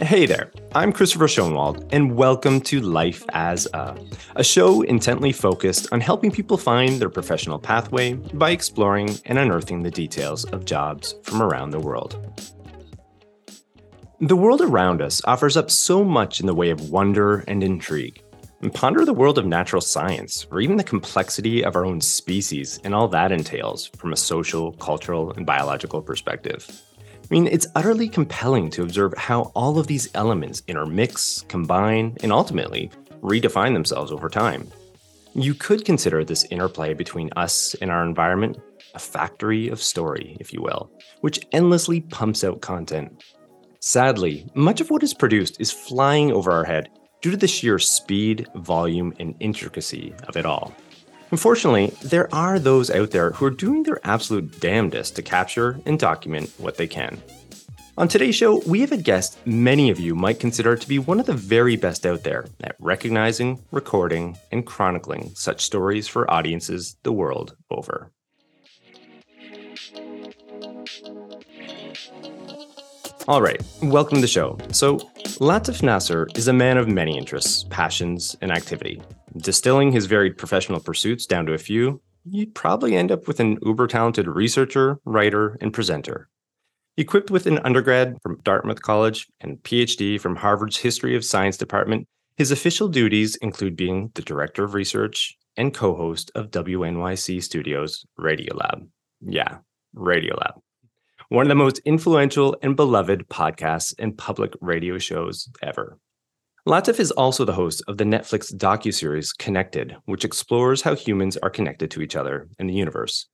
Hey there, I'm Christopher Schoenwald, and welcome to Life as a, a show intently focused on helping people find their professional pathway by exploring and unearthing the details of jobs from around the world. The world around us offers up so much in the way of wonder and intrigue. And ponder the world of natural science, or even the complexity of our own species and all that entails from a social, cultural, and biological perspective. I mean, it's utterly compelling to observe how all of these elements intermix, combine, and ultimately redefine themselves over time. You could consider this interplay between us and our environment a factory of story, if you will, which endlessly pumps out content. Sadly, much of what is produced is flying over our head due to the sheer speed, volume, and intricacy of it all. Unfortunately, there are those out there who are doing their absolute damnedest to capture and document what they can. On today's show, we have a guest many of you might consider to be one of the very best out there at recognizing, recording, and chronicling such stories for audiences the world over. All right, welcome to the show. So, Latif Nasser is a man of many interests, passions, and activity. Distilling his varied professional pursuits down to a few, you'd probably end up with an uber talented researcher, writer, and presenter. Equipped with an undergrad from Dartmouth College and PhD from Harvard's History of Science Department, his official duties include being the director of research and co host of WNYC Studios Radiolab. Yeah, Radiolab one of the most influential and beloved podcasts and public radio shows ever. Latif is also the host of the Netflix docuseries Connected, which explores how humans are connected to each other and the universe.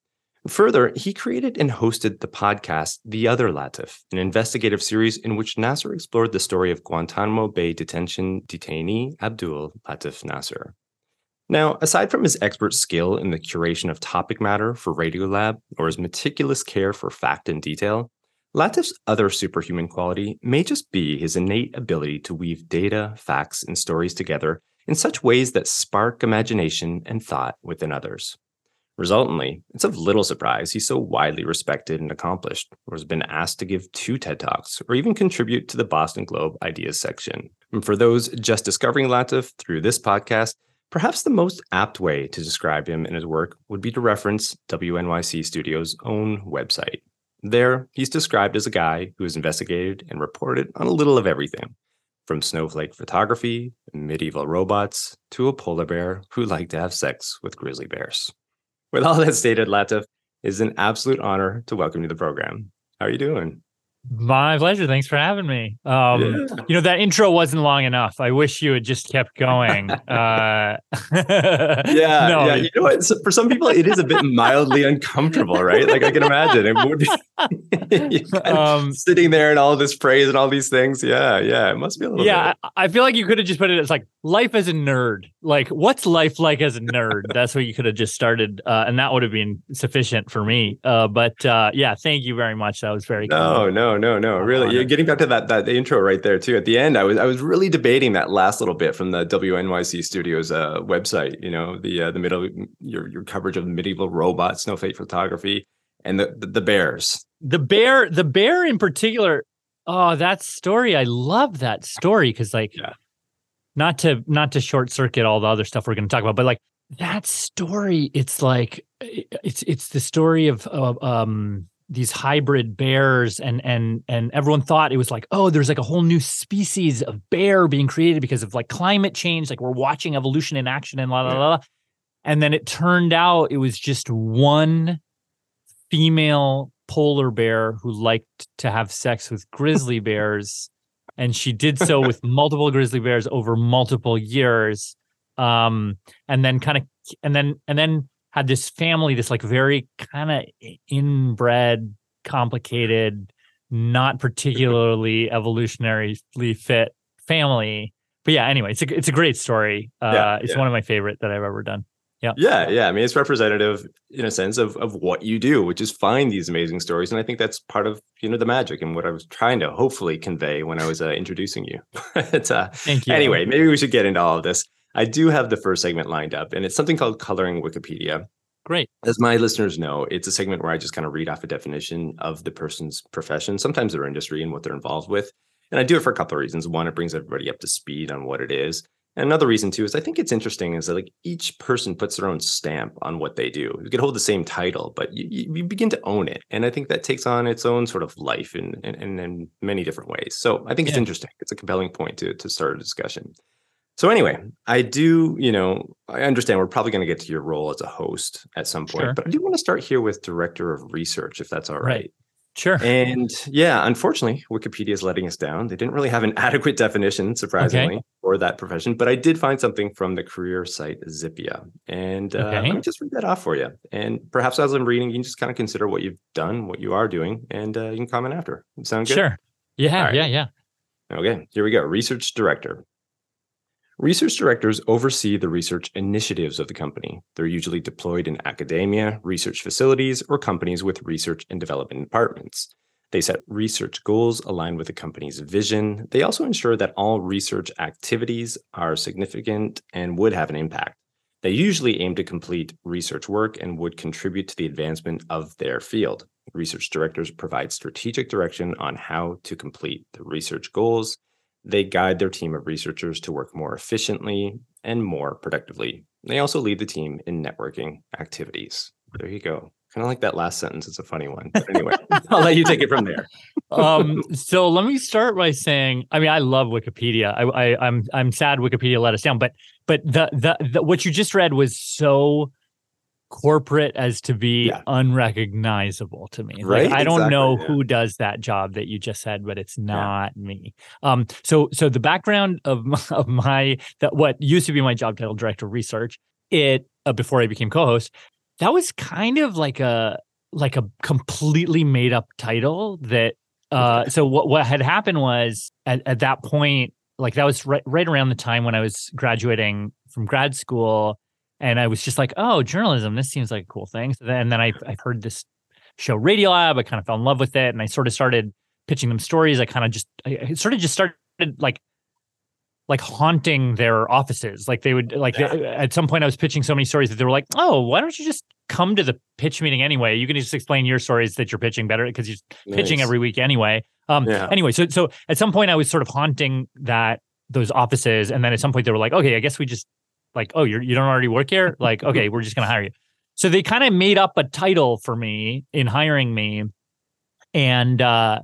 Further, he created and hosted the podcast The Other Latif, an investigative series in which Nasser explored the story of Guantanamo Bay detention detainee Abdul Latif Nasser. Now, aside from his expert skill in the curation of topic matter for Radiolab or his meticulous care for fact and detail, Latif's other superhuman quality may just be his innate ability to weave data, facts, and stories together in such ways that spark imagination and thought within others. Resultantly, it's of little surprise he's so widely respected and accomplished, or has been asked to give two TED Talks, or even contribute to the Boston Globe Ideas section. And for those just discovering Latif through this podcast, Perhaps the most apt way to describe him and his work would be to reference WNYC Studios' own website. There, he's described as a guy who has investigated and reported on a little of everything, from snowflake photography, medieval robots, to a polar bear who liked to have sex with grizzly bears. With all that stated, Latif, it is an absolute honor to welcome you to the program. How are you doing? My pleasure. Thanks for having me. Um, yeah. You know, that intro wasn't long enough. I wish you had just kept going. uh, yeah. No. Yeah. You know what? So for some people, it is a bit mildly uncomfortable, right? Like I can imagine it would be um, sitting there and all this praise and all these things. Yeah. Yeah. It must be a little Yeah. Bit. I feel like you could have just put it as like life as a nerd. Like, what's life like as a nerd? That's what you could have just started. Uh, and that would have been sufficient for me. Uh, but uh, yeah, thank you very much. That was very No, cool. no, no, no. Really, you're getting back to that that intro right there too. At the end, I was I was really debating that last little bit from the WNYC Studios uh, website. You know, the uh, the middle your your coverage of medieval robots, snowflake photography, and the, the the bears. The bear, the bear in particular. Oh, that story! I love that story because like. Yeah not to not to short circuit all the other stuff we're going to talk about, but like that story, it's like it's it's the story of, of um these hybrid bears and and and everyone thought it was like oh there's like a whole new species of bear being created because of like climate change like we're watching evolution in action and la la la. And then it turned out it was just one female polar bear who liked to have sex with grizzly bears and she did so with multiple grizzly bears over multiple years. Um and then kind of and then and then had this family this like very kind of inbred complicated not particularly evolutionarily fit family. But yeah anyway it's a it's a great story. Uh yeah, it's yeah. one of my favorite that i've ever done yeah. Yeah. Yeah. I mean, it's representative in a sense of, of what you do, which is find these amazing stories. And I think that's part of, you know, the magic and what I was trying to hopefully convey when I was uh, introducing you. but, uh, Thank you. Anyway, maybe we should get into all of this. I do have the first segment lined up, and it's something called Coloring Wikipedia. Great. As my listeners know, it's a segment where I just kind of read off a definition of the person's profession, sometimes their industry and what they're involved with. And I do it for a couple of reasons. One, it brings everybody up to speed on what it is. And another reason too is I think it's interesting is that like each person puts their own stamp on what they do. You could hold the same title, but you, you begin to own it, and I think that takes on its own sort of life in in, in many different ways. So I think it's interesting. It's a compelling point to to start a discussion. So anyway, I do, you know, I understand we're probably going to get to your role as a host at some point, sure. but I do want to start here with director of research, if that's all right. right. Sure. And yeah, unfortunately, Wikipedia is letting us down. They didn't really have an adequate definition, surprisingly, okay. for that profession. But I did find something from the career site Zippia. And uh, okay. let me just read that off for you. And perhaps as I'm reading, you can just kind of consider what you've done, what you are doing, and uh, you can comment after. Sound good? Sure. Yeah. Right. Yeah. Yeah. Okay. Here we go. Research director. Research directors oversee the research initiatives of the company. They're usually deployed in academia, research facilities, or companies with research and development departments. They set research goals aligned with the company's vision. They also ensure that all research activities are significant and would have an impact. They usually aim to complete research work and would contribute to the advancement of their field. Research directors provide strategic direction on how to complete the research goals they guide their team of researchers to work more efficiently and more productively. They also lead the team in networking activities. There you go. Kind of like that last sentence. It's a funny one. But anyway, I'll let you take it from there. um, so let me start by saying, I mean, I love Wikipedia. I, I I'm I'm sad Wikipedia let us down, but but the, the the what you just read was so corporate as to be yeah. unrecognizable to me. Right? Like, I don't exactly, know yeah. who does that job that you just said, but it's not yeah. me. Um, so so the background of my, of my that what used to be my job title, director of research, it uh, before I became co-host, that was kind of like a like a completely made up title that uh so what what had happened was at, at that point like that was right right around the time when I was graduating from grad school and I was just like, oh, journalism, this seems like a cool thing. So then, and then I I heard this show Radiolab. I kind of fell in love with it, and I sort of started pitching them stories. I kind of just I sort of just started like like haunting their offices. Like they would like yeah. they, at some point I was pitching so many stories that they were like, "Oh, why don't you just come to the pitch meeting anyway? You can just explain your stories that you're pitching better because you're nice. pitching every week anyway." Um yeah. anyway, so so at some point I was sort of haunting that those offices and then at some point they were like, "Okay, I guess we just like, oh, you're you don't already work here? Like, okay, we're just gonna hire you. So they kind of made up a title for me in hiring me, and uh,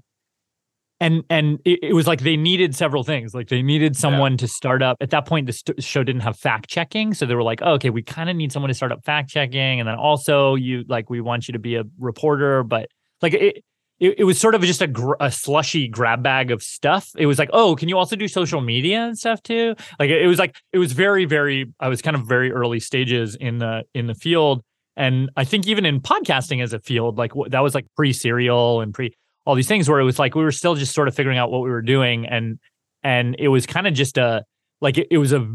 and and it, it was like they needed several things. Like they needed someone yeah. to start up. At that point, the st- show didn't have fact checking, so they were like, oh, okay, we kind of need someone to start up fact checking, and then also you like we want you to be a reporter, but like it it, it was sort of just a, gr- a slushy grab bag of stuff. It was like, oh, can you also do social media and stuff too? Like it, it was like it was very, very. I was kind of very early stages in the in the field, and I think even in podcasting as a field, like that was like pre serial and pre all these things where it was like we were still just sort of figuring out what we were doing, and and it was kind of just a like it, it was a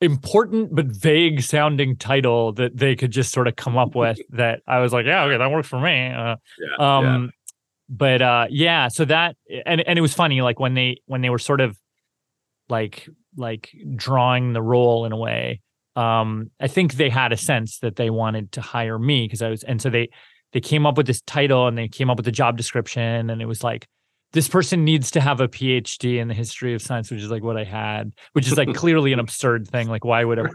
important but vague sounding title that they could just sort of come up with that I was like, yeah, okay, that works for me. Uh, yeah, um, yeah but uh yeah so that and and it was funny like when they when they were sort of like like drawing the role in a way um i think they had a sense that they wanted to hire me because i was and so they they came up with this title and they came up with the job description and it was like this person needs to have a phd in the history of science which is like what i had which is like clearly an absurd thing like why would a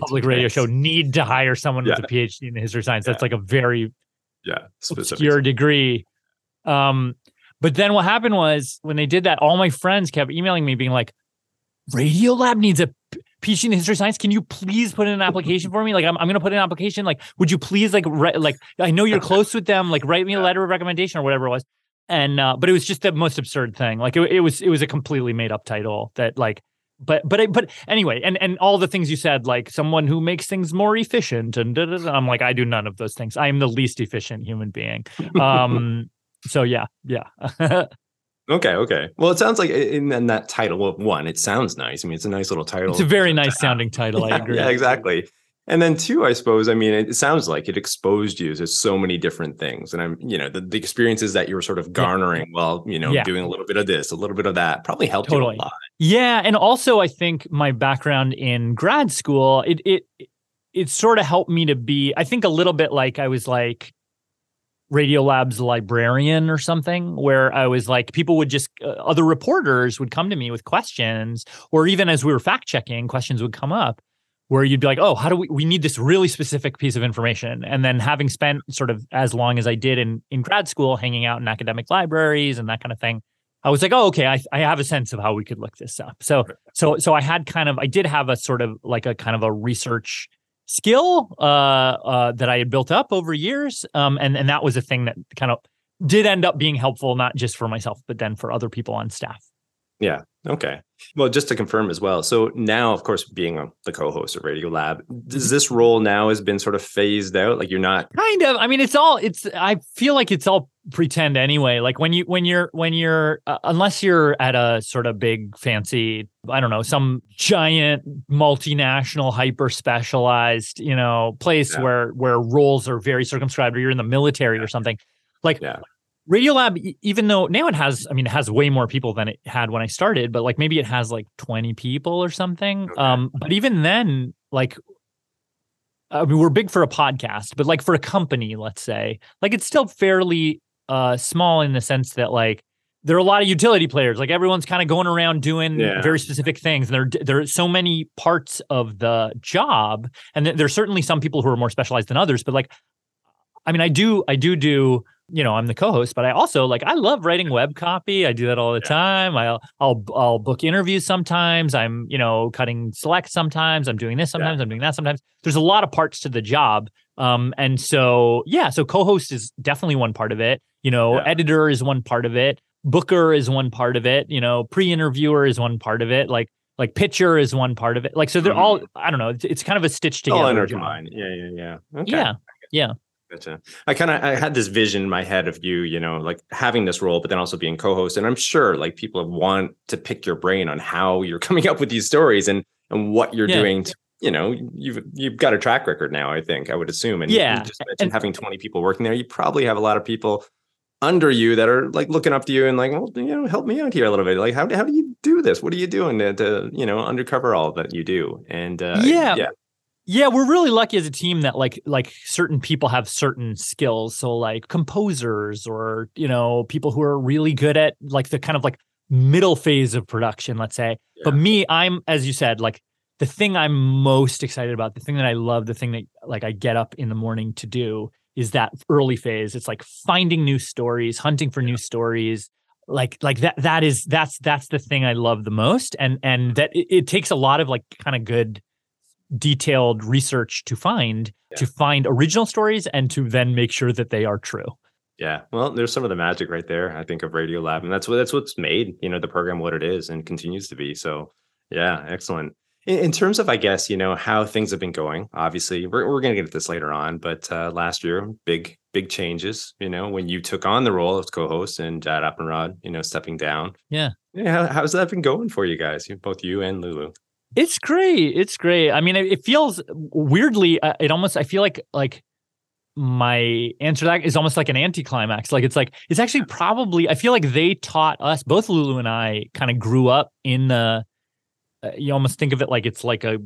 public radio show need to hire someone yeah. with a phd in the history of science yeah. that's like a very yeah obscure degree um, but then what happened was when they did that, all my friends kept emailing me being like, Radiolab needs a PhD in history science. Can you please put in an application for me? Like, I'm, I'm going to put in an application. Like, would you please like, re- like, I know you're close with them. Like, write me a letter of recommendation or whatever it was. And, uh, but it was just the most absurd thing. Like, it, it was, it was a completely made up title that like, but, but, but anyway, and, and all the things you said, like someone who makes things more efficient and I'm like, I do none of those things. I am the least efficient human being. Um, so yeah, yeah. okay, okay. Well, it sounds like in, in, that title, well, one, it sounds nice. I mean, it's a nice little title. It's a very nice sounding title. yeah, I agree. Yeah, exactly. And then two, I suppose, I mean, it sounds like it exposed you to so many different things. And I'm, you know, the, the experiences that you were sort of garnering yeah. while, you know, yeah. doing a little bit of this, a little bit of that probably helped totally. you a lot. Yeah, and also I think my background in grad school it it it sort of helped me to be I think a little bit like I was like Radiolab's librarian or something where I was like people would just uh, other reporters would come to me with questions or even as we were fact checking questions would come up where you'd be like oh how do we we need this really specific piece of information and then having spent sort of as long as I did in in grad school hanging out in academic libraries and that kind of thing I was like, oh, okay, I, I have a sense of how we could look this up. So, so, so I had kind of, I did have a sort of like a kind of a research skill uh, uh, that I had built up over years, um, and and that was a thing that kind of did end up being helpful, not just for myself, but then for other people on staff. Yeah. Okay. Well, just to confirm as well. So now, of course, being a, the co-host of Radiolab, does this role now has been sort of phased out? Like you're not kind of. I mean, it's all. It's. I feel like it's all pretend anyway. Like when you when you're when you're uh, unless you're at a sort of big fancy, I don't know, some giant multinational hyper specialized, you know, place yeah. where where roles are very circumscribed, or you're in the military yeah. or something. Like yeah. Radiolab, even though now it has, I mean, it has way more people than it had when I started, but like maybe it has like 20 people or something. Okay. Um, but even then, like, I mean, we're big for a podcast, but like for a company, let's say, like it's still fairly uh small in the sense that like there are a lot of utility players. Like everyone's kind of going around doing yeah. very specific things. And there, there are so many parts of the job. And there's certainly some people who are more specialized than others. But like, I mean, I do, I do do you know, I'm the co-host, but I also like I love writing web copy. I do that all the yeah. time. I'll I'll I'll book interviews sometimes. I'm, you know, cutting select sometimes. I'm doing this sometimes. Yeah. I'm doing that sometimes. There's a lot of parts to the job. Um and so yeah, so co-host is definitely one part of it. You know, yeah. editor is one part of it. Booker is one part of it, you know, pre-interviewer is one part of it. Like like pitcher is one part of it. Like so they're mm-hmm. all I don't know, it's, it's kind of a stitch together. All intertwined. Yeah, yeah, yeah. Okay. Yeah. Yeah. Gotcha. I kind of I had this vision in my head of you, you know, like having this role, but then also being co-host. And I'm sure like people want to pick your brain on how you're coming up with these stories and and what you're yeah. doing to you know you've you've got a track record now i think i would assume and yeah you just mentioned and, having 20 people working there you probably have a lot of people under you that are like looking up to you and like well you know help me out here a little bit like how, how do you do this what are you doing to, to you know undercover all that you do and uh, yeah yeah yeah, we're really lucky as a team that like like certain people have certain skills. So like composers or you know people who are really good at like the kind of like middle phase of production, let's say. Yeah. But me, I'm as you said, like the thing I'm most excited about, the thing that I love, the thing that like I get up in the morning to do is that early phase. It's like finding new stories, hunting for yeah. new stories. Like like that that is that's that's the thing I love the most. And and that it, it takes a lot of like kind of good detailed research to find yeah. to find original stories and to then make sure that they are true. Yeah, well, there's some of the magic right there. I think of Radiolab, and that's what that's what's made you know the program what it is and continues to be. So, yeah, excellent. In, in terms of, I guess you know how things have been going. Obviously, we're we're gonna get at this later on, but uh, last year, big big changes. You know, when you took on the role of co-host and Jad Abumrad, you know, stepping down. Yeah, yeah. How, how's that been going for you guys? Both you and Lulu. It's great. It's great. I mean, it, it feels weirdly. Uh, it almost. I feel like like my answer to that is almost like an anticlimax. Like it's like it's actually probably. I feel like they taught us both. Lulu and I kind of grew up in the. Uh, you almost think of it like it's like a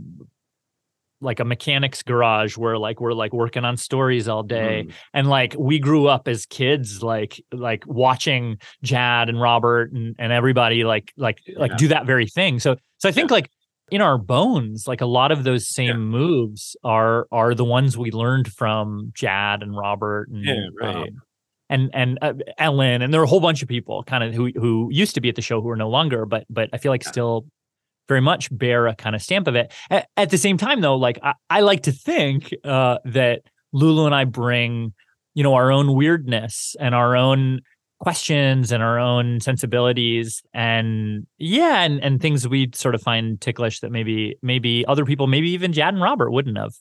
like a mechanic's garage where like we're like working on stories all day mm. and like we grew up as kids like like watching Jad and Robert and, and everybody like like yeah. like do that very thing so so I think yeah. like in our bones like a lot of those same yeah. moves are are the ones we learned from Jad and Robert and yeah, right. um, and and uh, Ellen and there are a whole bunch of people kind of who who used to be at the show who are no longer but but I feel like yeah. still very much bear a kind of stamp of it at, at the same time though like I, I like to think uh, that Lulu and I bring you know our own weirdness and our own questions and our own sensibilities and yeah and and things we sort of find ticklish that maybe maybe other people maybe even Jad and Robert wouldn't have.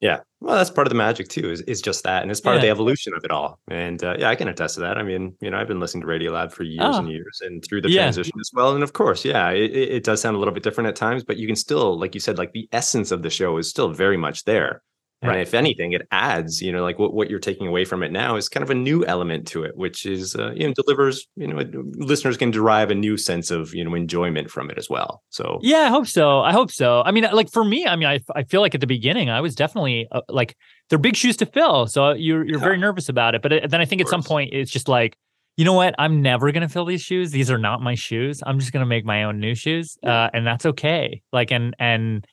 Yeah, well, that's part of the magic too. Is is just that, and it's part yeah. of the evolution of it all. And uh, yeah, I can attest to that. I mean, you know, I've been listening to Radiolab for years oh. and years, and through the yeah. transition as well. And of course, yeah, it, it does sound a little bit different at times, but you can still, like you said, like the essence of the show is still very much there. And right. if anything, it adds, you know, like what, what you're taking away from it now is kind of a new element to it, which is, uh, you know, delivers, you know, listeners can derive a new sense of, you know, enjoyment from it as well. So, yeah, I hope so. I hope so. I mean, like for me, I mean, I, I feel like at the beginning, I was definitely uh, like, they're big shoes to fill. So you're, you're yeah. very nervous about it. But uh, then I think at some point, it's just like, you know what? I'm never going to fill these shoes. These are not my shoes. I'm just going to make my own new shoes. Uh, and that's okay. Like, and, and,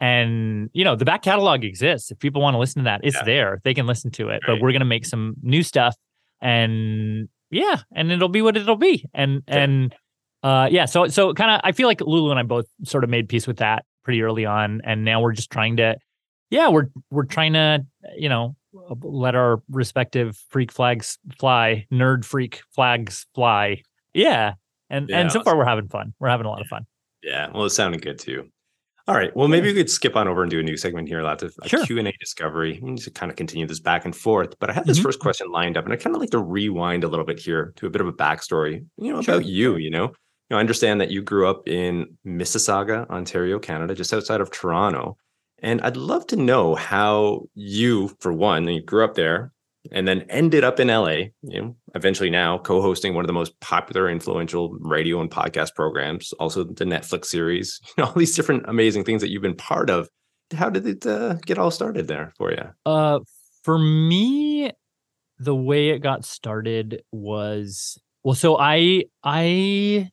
and you know the back catalog exists. If people want to listen to that it's yeah. there. They can listen to it. Right. but we're going to make some new stuff. And yeah and it'll be what it'll be. And yeah. and uh yeah so so kind of i feel like lulu and i both sort of made peace with that pretty early on. And now we're just trying to yeah we're we're trying to you know let our respective freak flags fly nerd freak flags fly. Yeah. And yeah, and so far we're having fun. We're having a lot of fun. Yeah. Well it's sounding good too all right. Well, maybe we could skip on over and do a new segment here, lots of sure. Q and A discovery. We need to kind of continue this back and forth. But I have this mm-hmm. first question lined up, and I kind of like to rewind a little bit here to a bit of a backstory, you know, sure. about you. You know, you know, I understand that you grew up in Mississauga, Ontario, Canada, just outside of Toronto, and I'd love to know how you, for one, you grew up there, and then ended up in LA, you know, eventually now co-hosting one of the most popular, influential radio and podcast programs, also the Netflix series, you know, all these different amazing things that you've been part of. How did it uh, get all started there for you? Uh, for me, the way it got started was well, so I I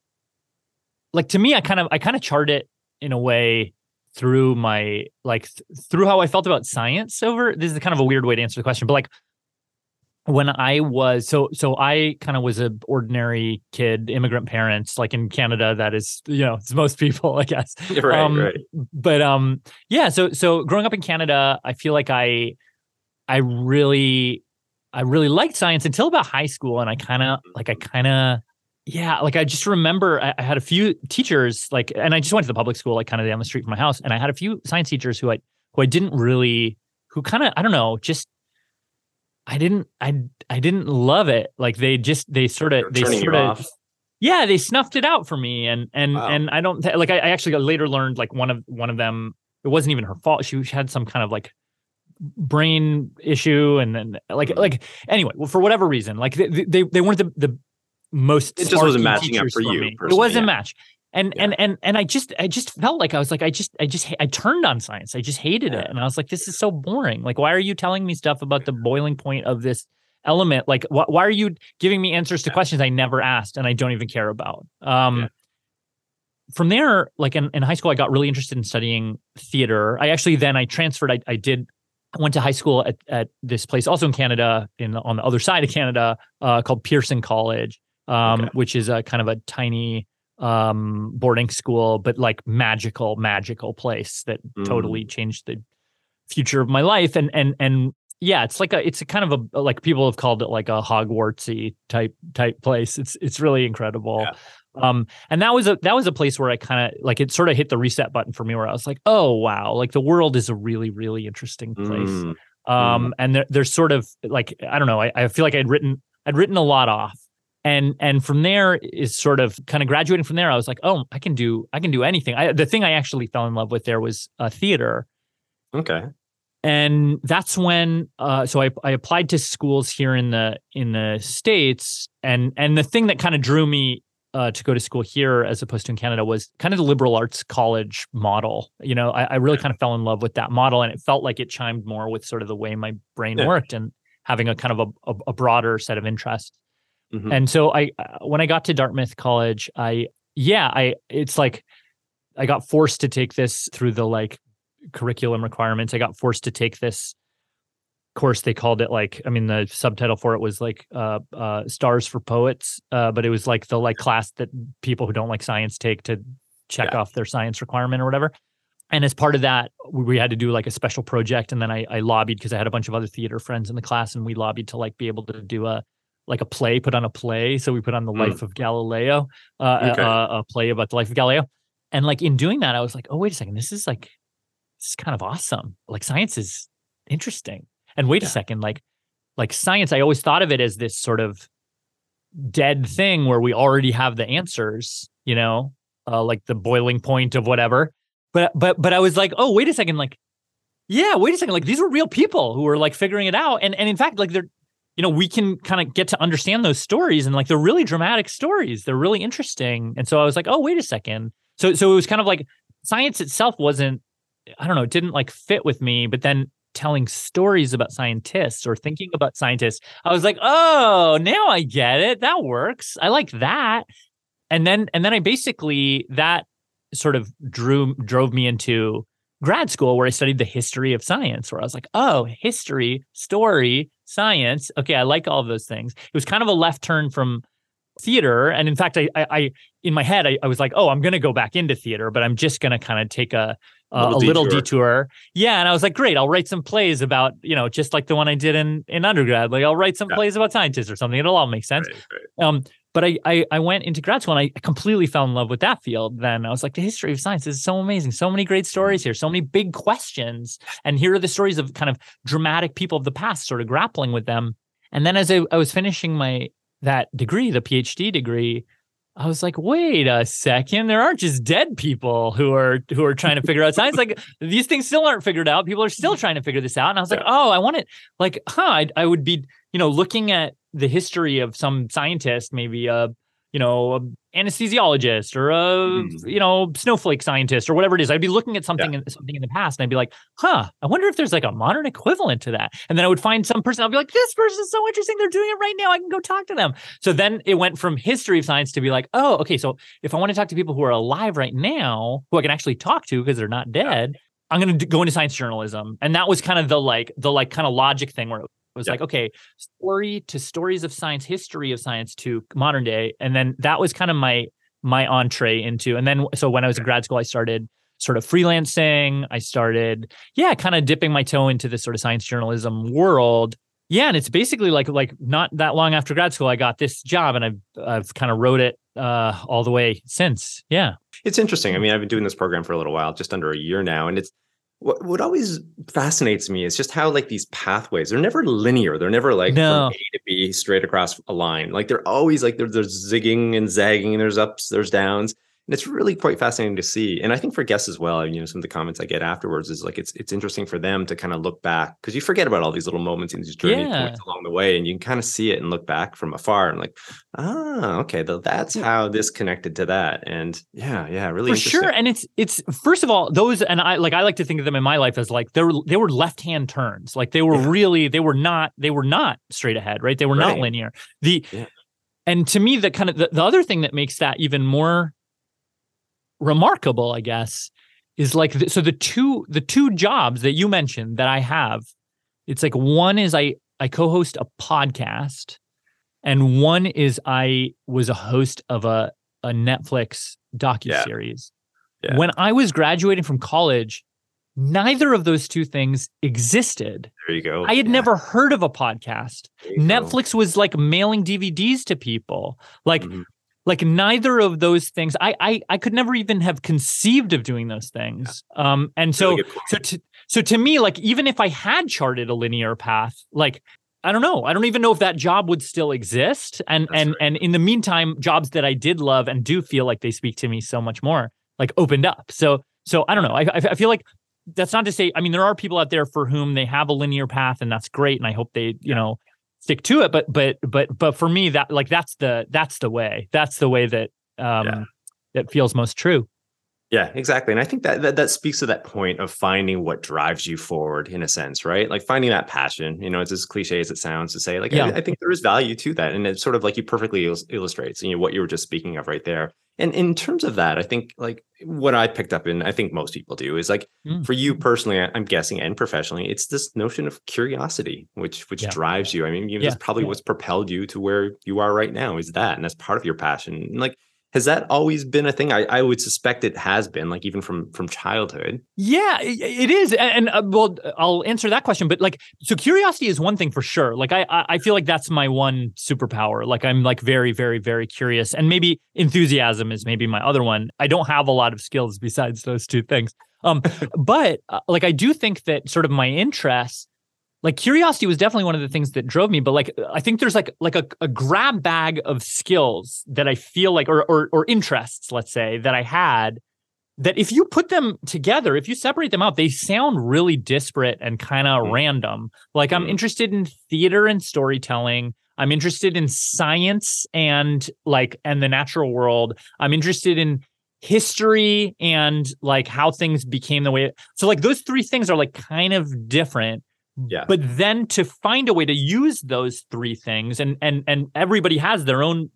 like to me, I kind of I kind of chart it in a way through my like th- through how I felt about science over this is kind of a weird way to answer the question, but like when I was so so I kind of was a ordinary kid, immigrant parents, like in Canada, that is, you know, it's most people, I guess. Right, um, right. But um, yeah, so so growing up in Canada, I feel like I I really I really liked science until about high school. And I kind of like I kind of yeah, like I just remember I, I, had a few teachers, like, and I just went to the public school, like kind of down the street from my house, and I had a few science teachers who I who I didn't really who kind of I don't know, just I didn't I I didn't love it. Like they just they sort of they sort of yeah they snuffed it out for me and and wow. and I don't like I, I actually later learned like one of one of them it wasn't even her fault. She had some kind of like brain issue and then like mm-hmm. like anyway well, for whatever reason like they they, they weren't the the most it just wasn't matching up for, for you it wasn't yeah. match and yeah. and and and I just I just felt like I was like I just I just I turned on science. I just hated yeah. it, and I was like, this is so boring. Like, why are you telling me stuff about the boiling point of this element? Like, wh- why are you giving me answers to yeah. questions I never asked and I don't even care about? Um, from there, like in, in high school, I got really interested in studying theater. I actually then I transferred. I, I did. I went to high school at, at this place, also in Canada, in on the other side of Canada, uh, called Pearson College, um, okay. which is a kind of a tiny um boarding school but like magical magical place that mm. totally changed the future of my life and and and yeah it's like a it's a kind of a like people have called it like a hogwartsy type type place it's it's really incredible yeah. um and that was a that was a place where i kind of like it sort of hit the reset button for me where i was like oh wow like the world is a really really interesting place mm. um mm. and there, there's sort of like i don't know I, I feel like i'd written i'd written a lot off and and from there is sort of kind of graduating from there i was like oh i can do i can do anything I, the thing i actually fell in love with there was uh, theater okay and that's when uh, so I, I applied to schools here in the in the states and and the thing that kind of drew me uh, to go to school here as opposed to in Canada was kind of the liberal arts college model. You know, I, I really kind of fell in love with that model, and it felt like it chimed more with sort of the way my brain yeah. worked and having a kind of a, a, a broader set of interests. Mm-hmm. And so I uh, when I got to Dartmouth College, I yeah, I it's like I got forced to take this through the like curriculum requirements. I got forced to take this course they called it like i mean the subtitle for it was like uh, uh, stars for poets uh, but it was like the like class that people who don't like science take to check yeah. off their science requirement or whatever and as part of that we had to do like a special project and then i, I lobbied because i had a bunch of other theater friends in the class and we lobbied to like be able to do a like a play, put on a play. So we put on the mm. life of Galileo, uh, okay. a, a, play about the life of Galileo. And like in doing that, I was like, oh, wait a second, this is like, this is kind of awesome. Like science is interesting. And wait yeah. a second, like, like science, I always thought of it as this sort of dead thing where we already have the answers, you know, uh, like the boiling point of whatever. But but but I was like, oh, wait a second, like yeah, wait a second, like these were real people who were like figuring it out. And and in fact, like they're you know, we can kind of get to understand those stories and like they're really dramatic stories. They're really interesting. And so I was like, oh, wait a second. So so it was kind of like science itself wasn't, I don't know, it didn't like fit with me, but then telling stories about scientists or thinking about scientists, I was like, oh, now I get it. That works. I like that. And then and then I basically that sort of drew drove me into grad school where I studied the history of science, where I was like, oh, history, story, science. Okay, I like all of those things. It was kind of a left turn from theater. And in fact, I, I, I in my head, I, I, was like, oh, I'm going to go back into theater, but I'm just going to kind of take a, a, little, a little detour. detour. Yeah. And I was like, great, I'll write some plays about, you know, just like the one I did in, in undergrad. Like I'll write some yeah. plays about scientists or something. It'll all make sense. Right, right. Um, but I, I, I went into grad school and I completely fell in love with that field. Then I was like, the history of science is so amazing. So many great stories here, so many big questions. And here are the stories of kind of dramatic people of the past, sort of grappling with them. And then as I, I was finishing my that degree, the PhD degree, I was like, wait a second, there aren't just dead people who are who are trying to figure out science. Like these things still aren't figured out. People are still mm-hmm. trying to figure this out. And I was like, oh, I want it. Like, huh? I, I would be, you know, looking at the history of some scientist, maybe a you know, a anesthesiologist or a mm-hmm. you know snowflake scientist or whatever it is. I'd be looking at something yeah. in, something in the past and I'd be like, huh, I wonder if there's like a modern equivalent to that. And then I would find some person. I'll be like, this person is so interesting. They're doing it right now. I can go talk to them. So then it went from history of science to be like, oh, okay. So if I want to talk to people who are alive right now, who I can actually talk to because they're not dead. Yeah. I'm going to go into science journalism. And that was kind of the like, the like kind of logic thing where it was like, okay, story to stories of science, history of science to modern day. And then that was kind of my my entree into. And then so when I was in grad school, I started sort of freelancing. I started, yeah, kind of dipping my toe into this sort of science journalism world. Yeah, and it's basically like like not that long after grad school, I got this job, and I've I've kind of wrote it uh, all the way since. Yeah, it's interesting. I mean, I've been doing this program for a little while, just under a year now, and it's what what always fascinates me is just how like these pathways they're never linear. They're never like no. from a to b straight across a line. Like they're always like there's zigging and zagging and there's ups there's downs and it's really quite fascinating to see and i think for guests as well you know some of the comments i get afterwards is like it's it's interesting for them to kind of look back because you forget about all these little moments in these journey yeah. points along the way and you can kind of see it and look back from afar and like ah okay that's how this connected to that and yeah yeah really for sure and it's it's first of all those and i like i like to think of them in my life as like they were they were left hand turns like they were yeah. really they were not they were not straight ahead right they were right. not linear the yeah. and to me the kind of the, the other thing that makes that even more remarkable, I guess, is like the, so the two the two jobs that you mentioned that I have, it's like one is I I co-host a podcast, and one is I was a host of a a Netflix docu series. Yeah. Yeah. When I was graduating from college, neither of those two things existed. There you go. I had yeah. never heard of a podcast. Netflix go. was like mailing DVDs to people. Like mm-hmm like neither of those things I, I i could never even have conceived of doing those things yeah. um and so really so to, so to me like even if i had charted a linear path like i don't know i don't even know if that job would still exist and That's and right. and in the meantime jobs that i did love and do feel like they speak to me so much more like opened up so so i don't know i i feel like that's not to say i mean there are people out there for whom they have a linear path and that's great and i hope they you know stick to it but but but but for me that like that's the that's the way that's the way that um yeah. that feels most true yeah, exactly. And I think that, that that speaks to that point of finding what drives you forward in a sense, right? Like finding that passion, you know, it's as cliche as it sounds to say, like, yeah. I, I think there is value to that. And it's sort of like you perfectly il- illustrates, you know, what you were just speaking of right there. And in terms of that, I think like what I picked up and I think most people do is like mm. for you personally, I'm guessing and professionally, it's this notion of curiosity, which which yeah. drives you. I mean, you know, yeah. that's probably what's propelled you to where you are right now, is that. And that's part of your passion. And like has that always been a thing? I, I would suspect it has been like even from from childhood. Yeah it is and, and uh, well i'll answer that question but like so curiosity is one thing for sure. Like i i feel like that's my one superpower. Like i'm like very very very curious and maybe enthusiasm is maybe my other one. I don't have a lot of skills besides those two things. Um but uh, like i do think that sort of my interests like curiosity was definitely one of the things that drove me but like i think there's like like a, a grab bag of skills that i feel like or, or or interests let's say that i had that if you put them together, if you separate them out, they sound really disparate and kind of mm. random. Like I'm mm. interested in theater and storytelling. I'm interested in science and like and the natural world. I'm interested in history and like how things became the way. So like those three things are like kind of different. Yeah. But then to find a way to use those three things and and and everybody has their own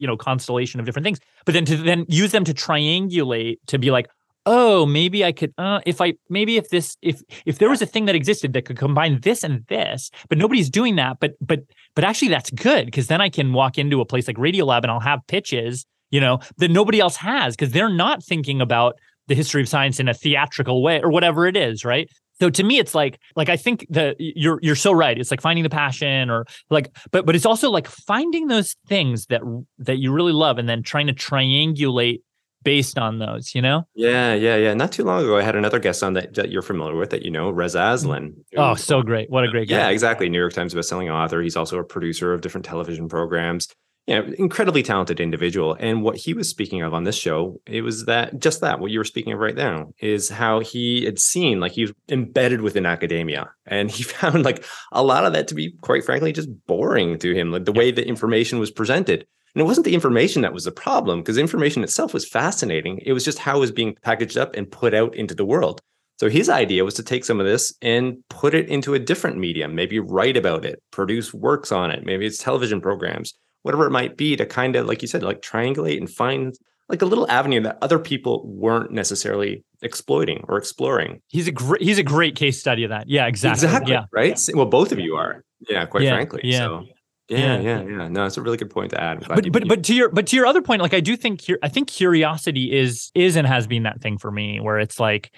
you know constellation of different things but then to then use them to triangulate to be like oh maybe i could uh if i maybe if this if if there was a thing that existed that could combine this and this but nobody's doing that but but but actually that's good because then i can walk into a place like radiolab and i'll have pitches you know that nobody else has because they're not thinking about the history of science in a theatrical way or whatever it is right so to me it's like like i think that you're you're so right. It's like finding the passion or like but but it's also like finding those things that that you really love and then trying to triangulate based on those you know? Yeah yeah yeah. Not too long ago i had another guest on that, that you're familiar with that you know mm-hmm. aslan oh so great. What a great guy. yeah exactly. New york times bestselling author. He's also a producer of different television programs you know, incredibly talented individual. And what he was speaking of on this show, it was that just that what you were speaking of right now is how he had seen like he was embedded within academia, and he found like a lot of that to be quite frankly just boring to him, like the way the information was presented. And it wasn't the information that was the problem, because information itself was fascinating. It was just how it was being packaged up and put out into the world. So his idea was to take some of this and put it into a different medium, maybe write about it, produce works on it, maybe it's television programs whatever it might be to kind of like you said like triangulate and find like a little avenue that other people weren't necessarily exploiting or exploring. He's a great he's a great case study of that. Yeah, exactly. Exactly. Yeah. Right. Well, both of you are. Yeah, quite yeah, frankly. Yeah. So yeah, yeah, yeah. No, it's a really good point to add. But but but to your but to your other point, like I do think here I think curiosity is is and has been that thing for me where it's like,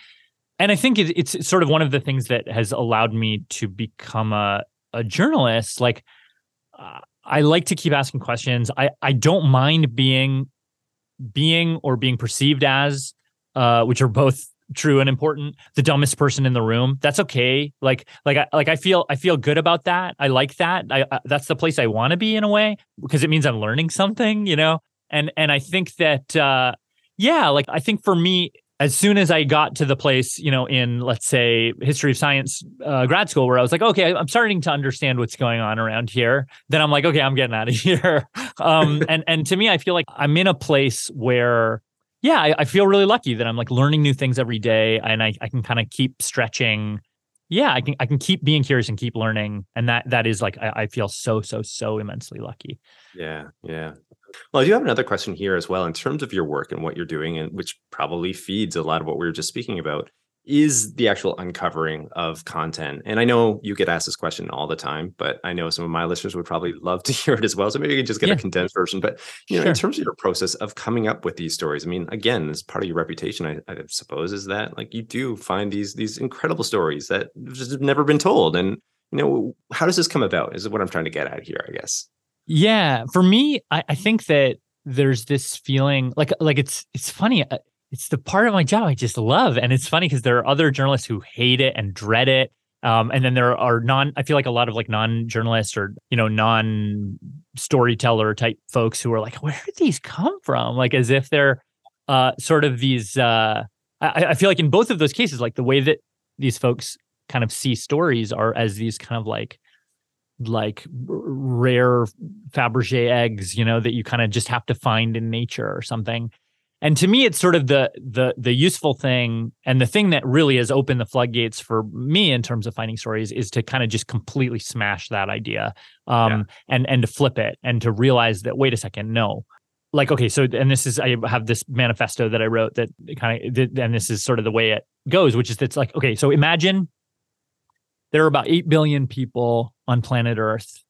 and I think it, it's sort of one of the things that has allowed me to become a a journalist. Like, uh, I like to keep asking questions. I I don't mind being being or being perceived as uh which are both true and important the dumbest person in the room. That's okay. Like like i like i feel i feel good about that. I like that. I, I that's the place i want to be in a way because it means i'm learning something you know? And and i think that uh yeah like i think for me as soon as I got to the place, you know, in let's say history of science uh, grad school, where I was like, okay, I'm starting to understand what's going on around here. Then I'm like, okay, I'm getting out of here. Um, and and to me, I feel like I'm in a place where, yeah, I, I feel really lucky that I'm like learning new things every day, and I I can kind of keep stretching. Yeah, I can I can keep being curious and keep learning, and that that is like I, I feel so so so immensely lucky. Yeah, yeah. Well, I do have another question here as well in terms of your work and what you're doing, and which probably feeds a lot of what we were just speaking about, is the actual uncovering of content. And I know you get asked this question all the time, but I know some of my listeners would probably love to hear it as well. So maybe you can just get yeah. a condensed version. But you know, sure. in terms of your process of coming up with these stories, I mean, again, as part of your reputation, I, I suppose, is that like you do find these these incredible stories that just have never been told. And you know, how does this come about? Is what I'm trying to get at here, I guess. Yeah, for me, I, I think that there's this feeling like like it's it's funny. Uh, it's the part of my job I just love, and it's funny because there are other journalists who hate it and dread it. Um, and then there are non. I feel like a lot of like non-journalists or you know non storyteller type folks who are like, where did these come from? Like as if they're uh, sort of these. Uh, I, I feel like in both of those cases, like the way that these folks kind of see stories are as these kind of like like rare Fabergé eggs, you know, that you kind of just have to find in nature or something. And to me, it's sort of the the the useful thing and the thing that really has opened the floodgates for me in terms of finding stories is to kind of just completely smash that idea um, yeah. and and to flip it and to realize that wait a second, no, like okay so and this is i have this manifesto that i wrote that kind of and this is sort of the way it goes which is it's like okay so imagine there are about 8 billion people on planet Earth.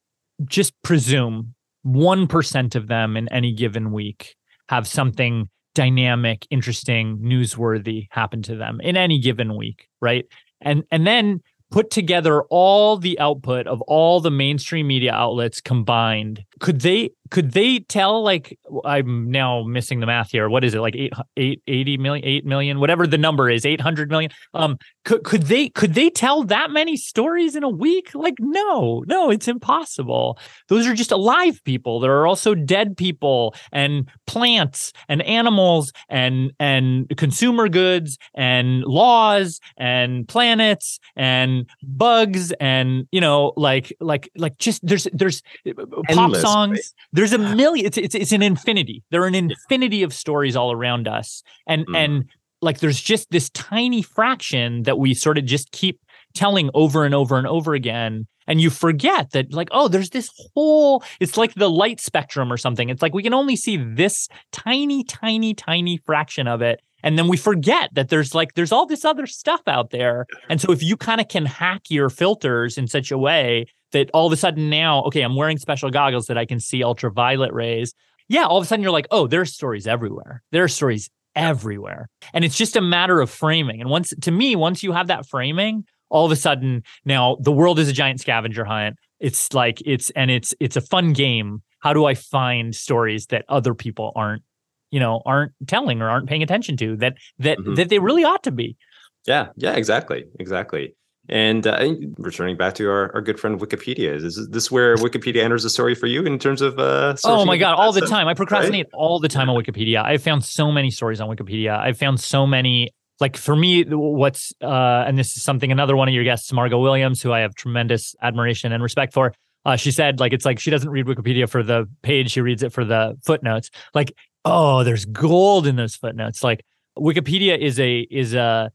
Just presume 1% of them in any given week have something dynamic, interesting, newsworthy happen to them in any given week, right? And and then put together all the output of all the mainstream media outlets combined could they could they tell like i'm now missing the math here. What is it like 8 8 80 million 8 million whatever the number is 800 million? Um could could they could they tell that many stories in a week? Like no no it's impossible. Those are just alive people. There are also dead people and plants and animals and and consumer goods and laws and planets and bugs and you know like like like just there's there's Endless, pop songs. There's a million it's, it's it's an infinity. There are an infinity of stories all around us. And mm. and like there's just this tiny fraction that we sort of just keep telling over and over and over again. And you forget that like oh there's this whole it's like the light spectrum or something. It's like we can only see this tiny tiny tiny fraction of it. And then we forget that there's like there's all this other stuff out there. And so if you kind of can hack your filters in such a way that all of a sudden now okay i'm wearing special goggles that i can see ultraviolet rays. Yeah all of a sudden you're like oh there's stories everywhere. There are stories everywhere. And it's just a matter of framing. And once to me once you have that framing all of a sudden now the world is a giant scavenger hunt. It's like it's and it's it's a fun game. How do i find stories that other people aren't you know aren't telling or aren't paying attention to that that mm-hmm. that they really ought to be? Yeah yeah exactly exactly and uh, returning back to our, our good friend Wikipedia, is this where Wikipedia enters the story for you in terms of? Uh, oh my god, all the time! I procrastinate right? all the time on Wikipedia. I've found so many stories on Wikipedia. I've found so many like for me what's uh and this is something another one of your guests margot williams who i have tremendous admiration and respect for uh, she said like it's like she doesn't read wikipedia for the page she reads it for the footnotes like oh there's gold in those footnotes like wikipedia is a is a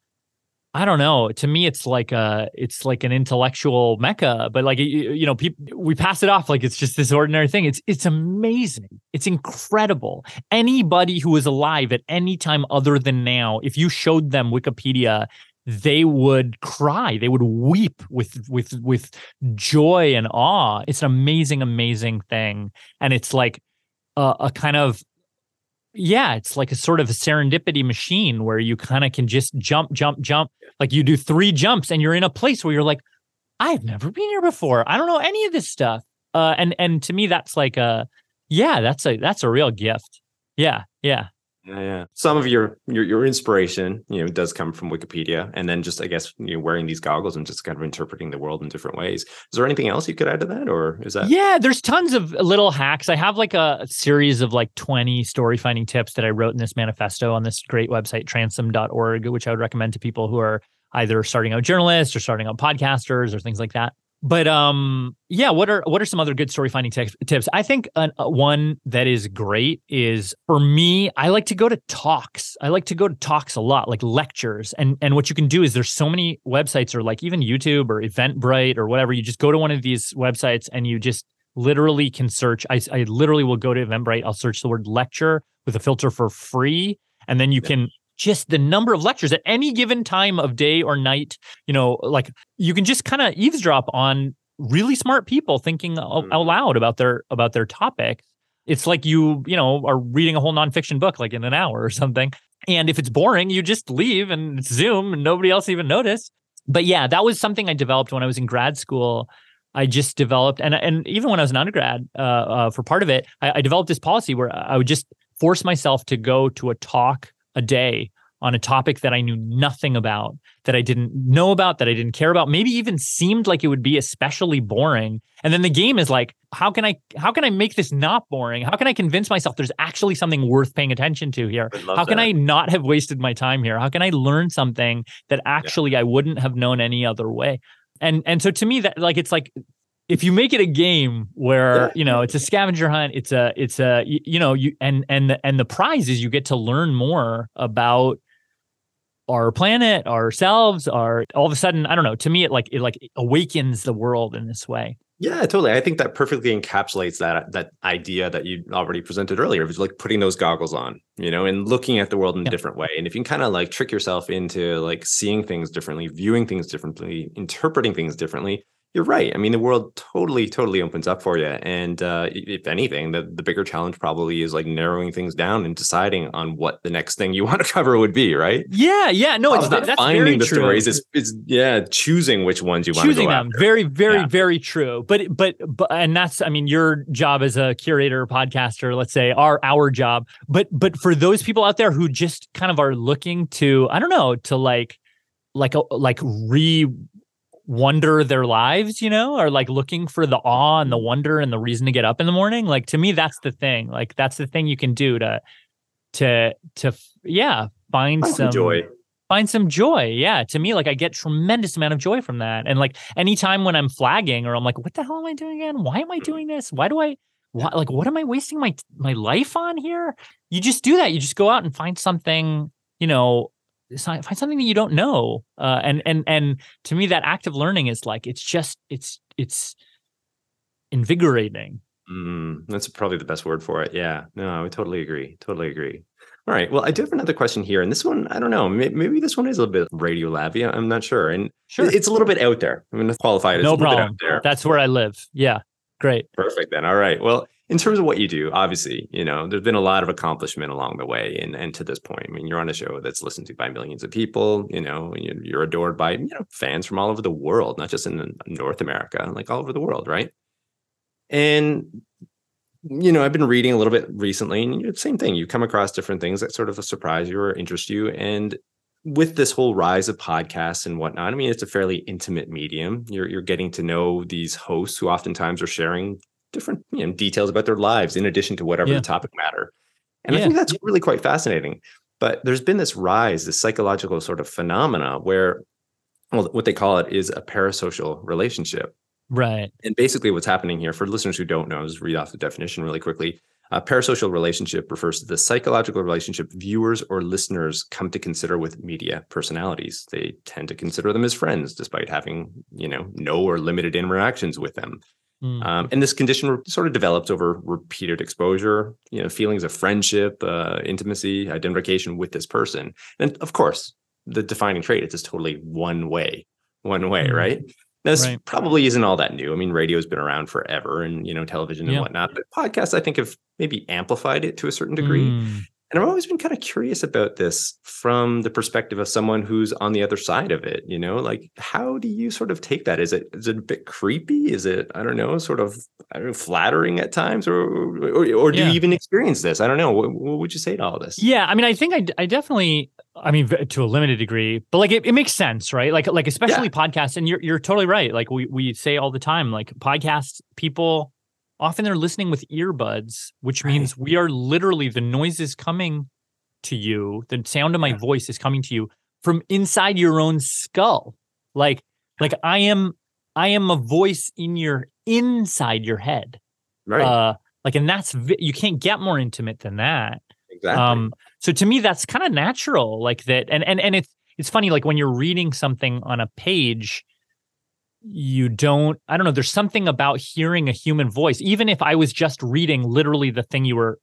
I don't know. To me, it's like a, it's like an intellectual mecca. But like you, you know, people we pass it off like it's just this ordinary thing. It's it's amazing. It's incredible. Anybody who is alive at any time other than now, if you showed them Wikipedia, they would cry. They would weep with with with joy and awe. It's an amazing, amazing thing, and it's like a, a kind of yeah, it's like a sort of a serendipity machine where you kind of can just jump, jump, jump. Like you do three jumps and you're in a place where you're like, I've never been here before. I don't know any of this stuff. Uh, and and to me, that's like a yeah, that's a that's a real gift. Yeah, yeah. Yeah, yeah. Some of your your your inspiration, you know, does come from Wikipedia, and then just I guess you know wearing these goggles and just kind of interpreting the world in different ways. Is there anything else you could add to that, or is that? Yeah, there's tons of little hacks. I have like a series of like 20 story finding tips that I wrote in this manifesto on this great website transom.org, which I would recommend to people who are either starting out journalists or starting out podcasters or things like that but um yeah what are what are some other good story finding t- tips? I think uh, one that is great is for me i like to go to talks. I like to go to talks a lot like lectures. And and what you can do is there's so many websites or like even youtube or eventbrite or whatever. You just go to one of these websites and you just literally can search. I, I literally will go to eventbrite. I'll search the word lecture with a filter for free. And then you yeah. can just the number of lectures at any given time of day or night, you know, like you can just kind of eavesdrop on really smart people thinking mm-hmm. out loud about their about their topic. It's like you, you know, are reading a whole nonfiction book like in an hour or something. And if it's boring, you just leave and Zoom and nobody else even noticed. But yeah, that was something I developed when I was in grad school. I just developed, and and even when I was an undergrad, uh, uh, for part of it, I, I developed this policy where I would just force myself to go to a talk a day on a topic that I knew nothing about, that I didn't know about, that I didn't care about, maybe even seemed like it would be especially boring. And then the game is like, how can I how can I make this not boring? How can I convince myself there's actually something worth paying attention to here? How can that. I not have wasted my time here? How can I learn something that actually yeah. I wouldn't have known any other way? And and so to me that like it's like if you make it a game where you know it's a scavenger hunt it's a it's a you, you, know you and and the, and the prize is you get to learn more about our planet ourselves our all of a sudden i don't know to me it like it like awakens the world in this way. Yeah totally. I think that perfectly encapsulates that that idea that you already presented earlier of like putting those goggles on you know and looking at the world in yeah. a different way. And if you can kind of like trick yourself into like seeing things differently viewing things differently interpreting things differently you're right. I mean, the world totally, totally opens up for you. And uh, if anything, the, the bigger challenge probably is like narrowing things down and deciding on what the next thing you want to cover would be, right? Yeah, yeah. No, it's not that's finding the true. stories. It's, it's yeah, choosing which ones you want to choosing go them after. very very Yeah. very true but but but and that's i mean your job as a curator podcaster let's say our our job but but for those people out there who just kind of are looking to i don't know to like like a, like re wonder their lives you know are like looking for the awe and the mm-hmm. wonder and the reason to get up in the morning like to me that's the thing like that's the thing you can do to to to yeah find Find some joy. find some joy. Yeah. To me, like I get tremendous amount of joy from that. And like anytime when I'm flagging or I'm like, what the hell am I doing again? Why am I mm-hmm. doing this? Why do I why, like what am I wasting my my life on here? You just do that. You just go out and find something, you know, find something that you don't know. Uh and and and to me that active learning is like it's just it's it's invigorating. Mm, that's probably the best word for it. Yeah. No, I totally agree. Totally agree. All right. Well, I do have another question here, and this one, I don't know. Maybe this one is a little bit radio labby. I'm not sure, and Sure. it's a little bit out there. I'm to qualify it. No little problem. Bit out there. That's where I live. Yeah. Great. Perfect. Then. All right. Well, in terms of what you do, obviously, you know, there's been a lot of accomplishment along the way, and and to this point, I mean, you're on a show that's listened to by millions of people. You know, you're, adored by you know fans from all over the world, not just in North America, like all over the world, right? And you know, I've been reading a little bit recently, and same thing. You come across different things that sort of surprise you or interest you, and with this whole rise of podcasts and whatnot, I mean, it's a fairly intimate medium. You're you're getting to know these hosts who oftentimes are sharing different you know, details about their lives in addition to whatever Yeah. the topic matter. And I think that's really quite fascinating. But there's been this rise, this psychological sort of phenomena where, well, what they call it is a parasocial relationship. Right. And basically, what's happening here for listeners who don't know, I'll just read off the definition really quickly. A parasocial relationship refers to the psychological relationship viewers or listeners come to consider with media personalities. They tend to consider them as friends, despite having, you know, no or limited interactions with them. Mm. Um, and this condition sort of develops over repeated exposure, you know, feelings of friendship, uh, intimacy, identification with this person. And of course, the defining trait, it's just totally one way, one way, Mhm. right? This Right. probably isn't all that new. I mean, radio's been around forever and, you know, television and Yeah. whatnot, but podcasts, I think, have maybe amplified it to a certain degree. Mm. And I've always been kind of curious about this from the perspective of someone who's on the other side of it. You know, like how do you sort of take that? Is it is it a bit creepy? Is it I don't know, sort of I don't know, flattering at times, or or, or do Yeah. you even experience this? I don't know. What, what would you say to all this? Yeah, I mean, I think I, I definitely, I mean, to a limited degree, but like it, it makes sense, right? Like, like especially podcasts, and you're you're totally right. Like we we say all the time, like podcast people often they're listening with earbuds, which Right. means we are literally the noises coming to you, the sound of my Yeah. voice is coming to you from inside your own skull. Like, like I am, I am a voice in your inside your head. right. Uh, like, and that's you can't get more intimate than that. exactly. Um, so to me, that's kind of natural, like that, and and and it's it's funny, like when you're reading something on a page, you don't. I don't know. There's something about hearing a human voice, even if I was just reading literally the thing you were,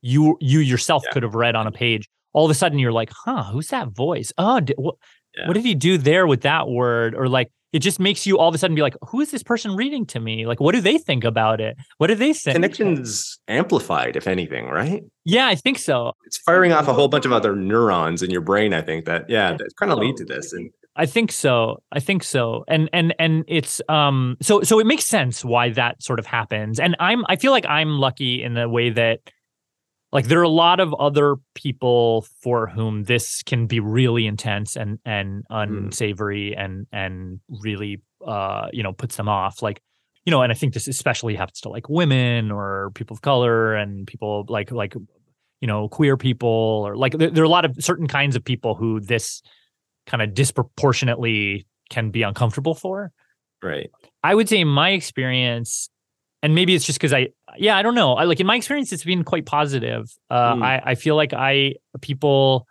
you you yourself Yeah. could have read on a page. All of a sudden, you're like, huh, who's that voice? Oh, di- what Yeah. what did he do there with that word? Or like. It just makes you all of a sudden be like, who is this person reading to me? Like, what do they think about it? What do they think? Connections amplified, if anything, right? Yeah, I think so. It's firing off a mm-hmm. whole bunch of other neurons in your brain. I think that yeah, that kind of lead to this. And I think so. I think so. And and and it's um so so it makes sense why that sort of happens. And I'm I feel like I'm lucky in the way that like there are a lot of other people for whom this can be really intense and and unsavory and and really uh you know puts them off like you know and I think this especially happens to like women or people of color and people like like you know queer people or like there, there are a lot of certain kinds of people who this kind of disproportionately can be uncomfortable for. right. I would say in my experience, and maybe it's just because I, yeah, I don't know. I like in my experience, it's been quite positive. Uh, Mm. I, I feel like I people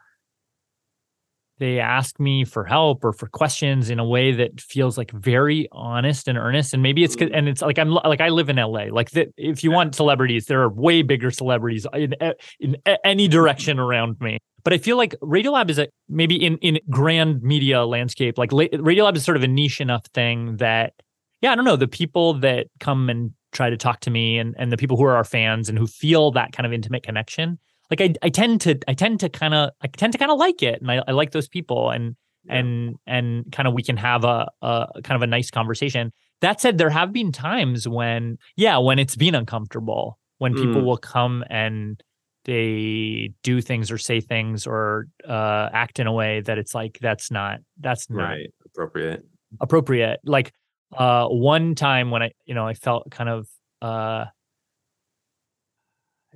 they ask me for help or for questions in a way that feels like very honest and earnest. And maybe it's and mm. it's like I'm like I live in LA. Like that, if you want celebrities, there are way bigger celebrities in in any direction around me. But I feel like Radiolab is a maybe in in grand media landscape. Like La- Radiolab is sort of a niche enough thing that yeah, I don't know, the people that come and try to talk to me and and the people who are our fans and who feel that kind of intimate connection, like I I tend to I tend to kind of I tend to kind of like it, and I, I like those people, and yeah. and and kind of we can have a, a kind of a nice conversation. That said, there have been times when yeah, when it's been uncomfortable, when people mm. will come and they do things or say things or uh, act in a way that it's like that's not that's not right appropriate appropriate like uh one time when i you know i felt kind of uh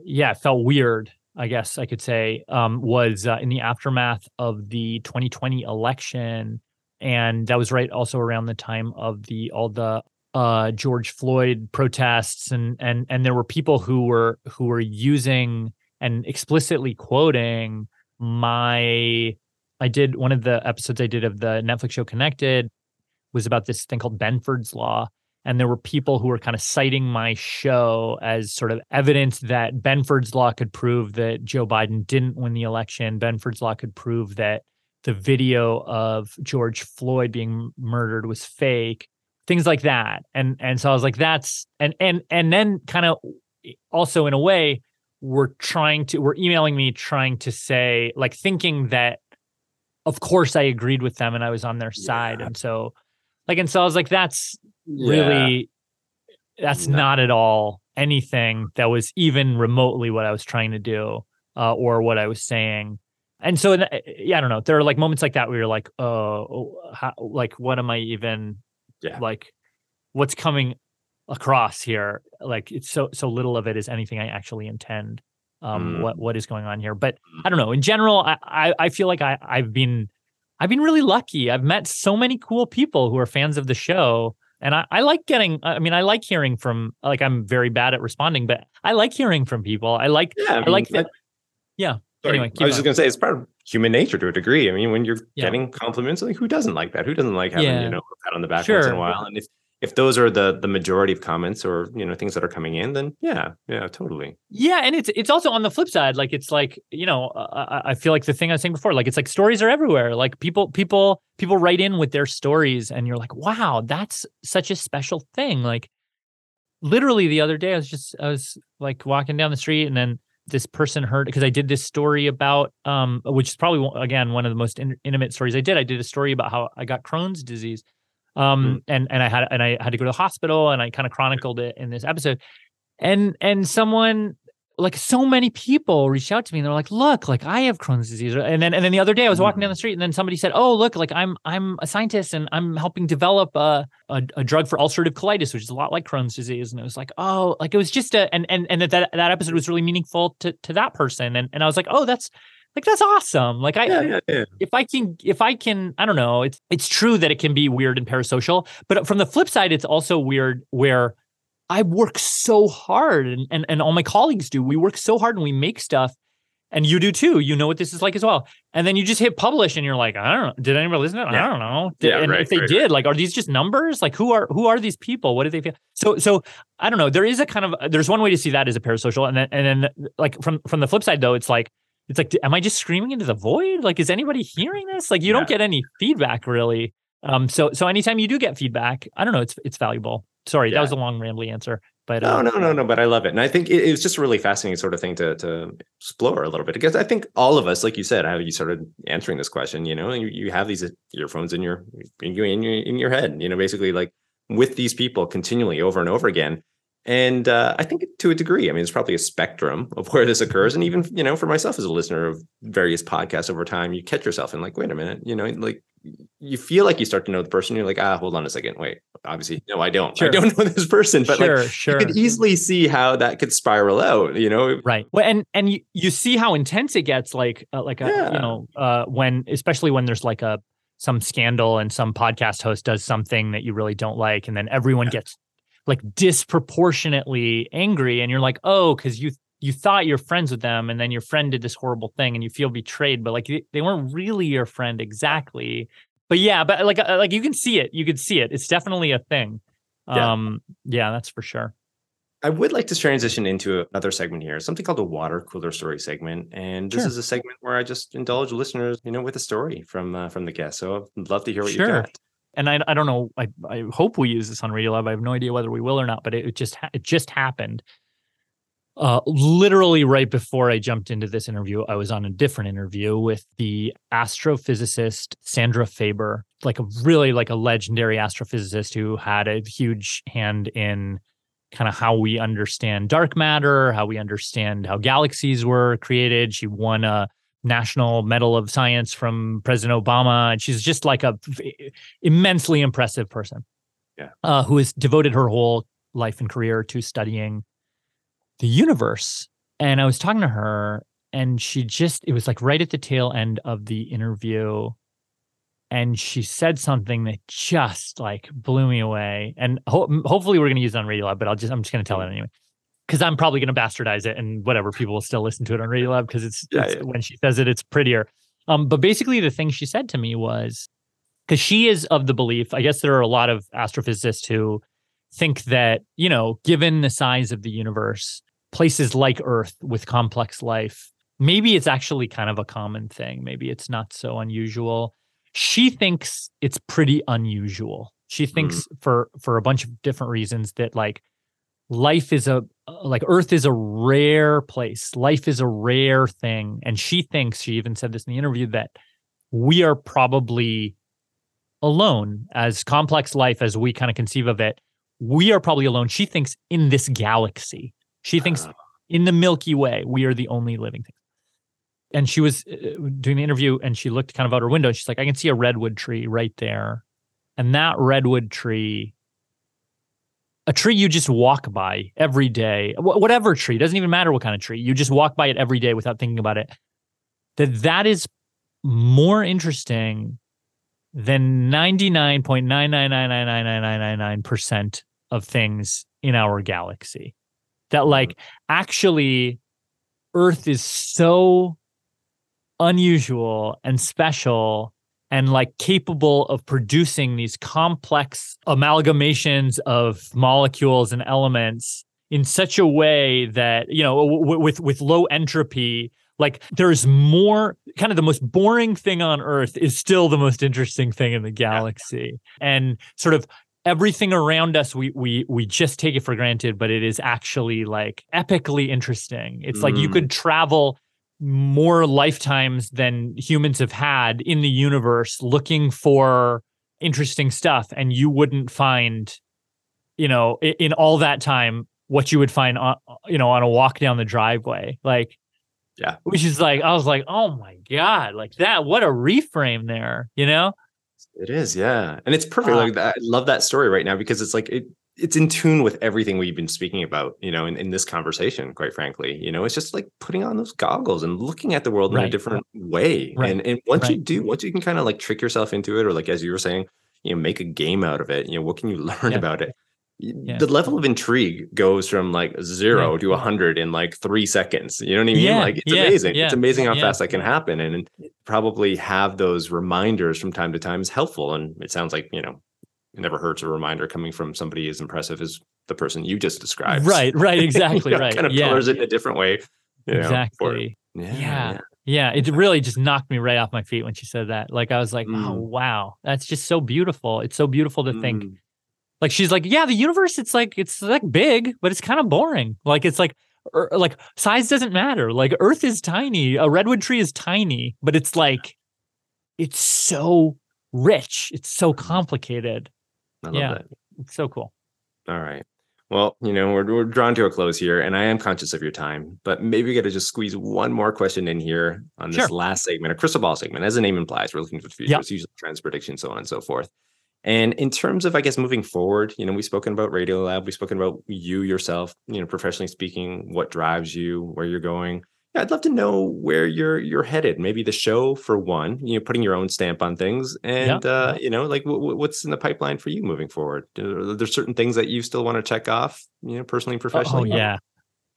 yeah felt weird i guess i could say um was uh, in the aftermath of the 2020 election and that was right also around the time of the all the uh george floyd protests and and and there were people who were who were using and explicitly quoting my I did one of the episodes I did of the Netflix show Connected was about this thing called Benford's Law. And there were people who were kind of citing my show as sort of evidence that Benford's Law could prove that Joe Biden didn't win the election. Benford's Law could prove that the video of George Floyd being murdered was fake, things like that. And and so I was like, that's and and and then kind of also in a way, were trying to were emailing me trying to say like thinking that of course I agreed with them and I was on their side yeah. and so like and so I was like that's yeah. really that's no. not at all anything that was even remotely what I was trying to do uh, or what I was saying. And so yeah I don't know. There are like moments like that where you're like oh how, like what am I even yeah. like what's coming across here? Like it's so so little of it is anything i actually intend um mm. what what is going on here. But i don't know. In general i i, I feel like i i've been i've been really lucky. I've met so many cool people who are fans of the show and I, I like getting i mean i like hearing from like i'm very bad at responding but i like hearing from people i like yeah, I, mean, I like that yeah sorry, anyway i was just gonna say it's part of human nature to a degree i mean when you're yeah. getting compliments like who doesn't like that who doesn't like having yeah. you know a pat on the back sure. once in a while and if if those are the the majority of comments or you know things that are coming in then yeah yeah totally. Yeah and it's it's also on the flip side like it's like you know I, I feel like the thing i was saying before like it's like stories are everywhere. Like people people people write in with their stories and you're like wow that's such a special thing. Like literally the other day i was just i was like walking down the street and then this person heard because i did this story about um which is probably again one of the most in, intimate stories i did. I did a story about how i got crohn's disease um mm-hmm. and and i had and i had to go to the hospital and i kind of chronicled it in this episode and and someone like so many people reached out to me and they're like look like i have crohn's disease and then and then the other day i was walking down the mm-hmm. street and then somebody said oh look like i'm i'm a scientist and i'm helping develop a, a, a drug for ulcerative colitis which is a lot like crohn's disease and it was like oh like it was just a and and and that that episode was really meaningful to to that person and and i was like oh that's like that's awesome. Like i yeah, yeah, yeah. if i can if i can i don't know it's it's true that it can be weird and parasocial but from the flip side it's also weird where i work so hard and and, and all my colleagues do. We work so hard and we make stuff and you do too. You know what this is like as well. And then you just hit publish and you're like i don't know. Did anybody listen to it? I don't know. Did, yeah, and right, if they right, did right. like are these just numbers? Like who are who are these people? What do they feel? So so i don't know. There is a kind of there's one way to see that as a parasocial and then and then like from from the flip side though it's like it's like am i just screaming into the void? Like is anybody hearing this? Like you yeah. don't get any feedback really. Um so so anytime you do get feedback i don't know it's it's valuable. Sorry yeah. that was a long rambly answer but no uh, no no no but i love it. And i think it, it, was just a really fascinating sort of thing to to explore a little bit because i think all of us like you said how you started answering this question you know you, you have these earphones in your in your in your head you know basically like with these people continually over and over again and uh, I think to a degree, I mean, it's probably a spectrum of where this occurs. And even, you know, for myself as a listener of various podcasts over time, you catch yourself and like, wait a minute, you know, like you feel like you start to know the person. You're like, ah, hold on a second. Wait, obviously, no, I don't. Sure. I don't know this person. But sure, like, sure. you could easily see how that could spiral out, you know? Right. Well, and, and you, you see how intense it gets, like, uh, like, a, yeah. you know, uh, when, especially when there's like a, some scandal and some podcast host does something that you really don't like. And then everyone yeah. gets like disproportionately angry and you're like oh because you you thought you're friends with them and then your friend did this horrible thing and you feel betrayed but like they weren't really your friend exactly but yeah but like uh, like you can see it you can see it it's definitely a thing yeah. um yeah that's for sure I would like to transition into another segment here, something called the water cooler story segment, and this sure. is a segment where I just indulge listeners, you know, with a story from uh, from the guest. So I'd love to hear what sure. you got. And I, I don't know. I, I hope we use this on Radiolab. I have no idea whether we will or not, but it, it just it just happened. Uh, literally right before I jumped into this interview, I was on a different interview with the astrophysicist Sandra Faber, like a really like a legendary astrophysicist who had a huge hand in kind of how we understand dark matter, how we understand how galaxies were created. She won a National Medal of Science from President Obama, and she's just like a immensely impressive person. Yeah, uh, who has devoted her whole life and career to studying the universe. And I was talking to her, and she just it was like right at the tail end of the interview and she said something that just like blew me away. And ho- hopefully we're going to use it on Radiolab, but I'll just I'm just going to tell it anyway because I'm probably going to bastardize it and whatever people will still listen to it on Radiolab because it's, yeah, it's yeah. when she says it, it's prettier. Um, but basically the thing she said to me was because she is of the belief, I guess there are a lot of astrophysicists who think that, you know, given the size of the universe, places like Earth with complex life, maybe it's actually kind of a common thing. Maybe it's not so unusual. She thinks it's pretty unusual. She thinks mm. for for a bunch of different reasons that like life is a Uh, like earth is a rare place. Life is a rare thing. And she thinks she even said this in the interview that we are probably alone as complex life as we kind of conceive of it. We are probably alone. She thinks in this galaxy. She thinks ah. in the milky way we are the only living thing. And she was uh, uh doing the interview and she looked kind of out her window. And she's like i can see a redwood tree right there. And that redwood tree a tree you just walk by every day, whatever tree, doesn't even matter what kind of tree, you just walk by it every day without thinking about it. That that is more interesting than 99.999999999% of things in our galaxy. That mm-hmm. like actually Earth is so unusual and special and like capable of producing these complex amalgamations of molecules and elements in such a way that you know w- with with low entropy like there's more kind of the most boring thing on earth is still the most interesting thing in the galaxy and sort of everything around us we we we just take it for granted but it is actually like epically interesting it's mm. like you mm. could travel more lifetimes than humans have had in the universe looking for interesting stuff and you wouldn't find you know in, in all that time what you would find on you know on a walk down the driveway like yeah. which is like i was like oh my god like that what a reframe there you know? It is yeah. And it's perfect uh, like i love that story right now because it's like it it's in tune with everything we've been speaking about, you know, in, in this conversation, quite frankly. You know, it's just like putting on those goggles and looking at the world right. in a different way. Right. And and once right. you do, once you can kind of like trick yourself into it, or like as you were saying, you know, make a game out of it, you know, what can you learn yeah. about it? Yeah. The level of intrigue goes from like zero to a hundred in like three seconds. You know what I mean? Yeah. Like it's amazing. It's amazing how fast that can happen. And probably have those reminders from time to time is helpful. And it sounds like, you know, it never hurts a reminder coming from somebody as impressive as the person you just described. Right, right, exactly, you know, right. Kind of yeah. colors it in a different way. exactly. Yeah, yeah, yeah. Yeah, it really just knocked me right off my feet when she said that. Like I was like, oh, mm. oh wow, that's just so beautiful. It's so beautiful to mm. think. Like she's like, yeah, the universe. It's like it's like big, but it's kind of boring. Like it's like er, like size doesn't matter. Like Earth is tiny. A redwood tree is tiny, but it's like it's so rich. It's so mm. complicated. I love yeah, that. It's so cool. All right. Well, you know, we're, we're drawn to a close here, and I am conscious of your time, but maybe we got to just squeeze one more question in here on this sure. last segment, a crystal ball segment. As the name implies, we're looking for the future. Yep. It's usually trends, prediction, so on and so forth. And in terms of, I guess, moving forward, you know, we've spoken about Radiolab, we've spoken about you yourself, you know, professionally speaking, what drives you, where you're going. I'd love to know where you're you're headed. Maybe the show for one, you know, putting your own stamp on things, and yeah. uh, you know, like w- w- what's in the pipeline for you moving forward? There's certain things that you still want to check off, you know, personally and oh, professionally? Oh yeah.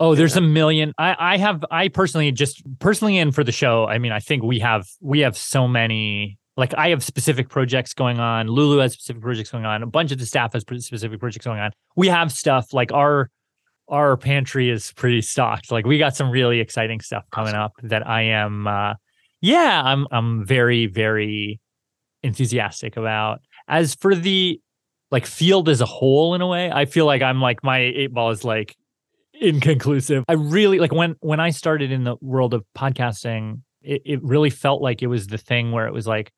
Oh, there's yeah. a million. I I have I personally just personally and for the show. I mean, I think we have we have so many. Like I have specific projects going on. Lulu has specific projects going on. A bunch of the staff has specific projects going on. We have stuff like our our pantry is pretty stocked. Like we got some really exciting stuff coming awesome. up that I am uh yeah, I'm I'm very very enthusiastic about. As for the like field as a whole, in a way, I feel like I'm like my eight ball is like inconclusive. I really like when when I started in the world of podcasting, it, it really felt like it was the thing where it was like,